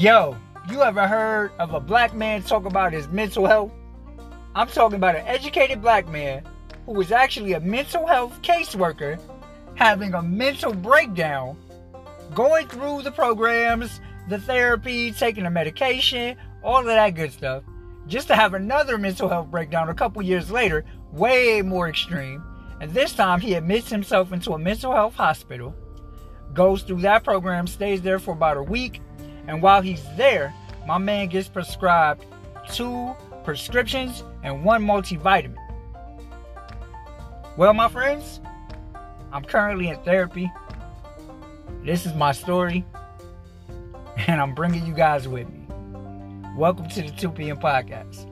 Yo, you ever heard of a black man talk about his mental health? I'm talking about an educated black man who was actually a mental health caseworker having a mental breakdown, going through the programs, the therapy, taking the medication, all of that good stuff, just to have another mental health breakdown a couple years later, way more extreme. And this time he admits himself into a mental health hospital, goes through that program, stays there for about a week, and while he's there, my man gets prescribed two prescriptions and one multivitamin. Well, my friends, I'm currently in therapy. This is my story, and I'm bringing you guys with me. Welcome to the 2 p.m. podcast.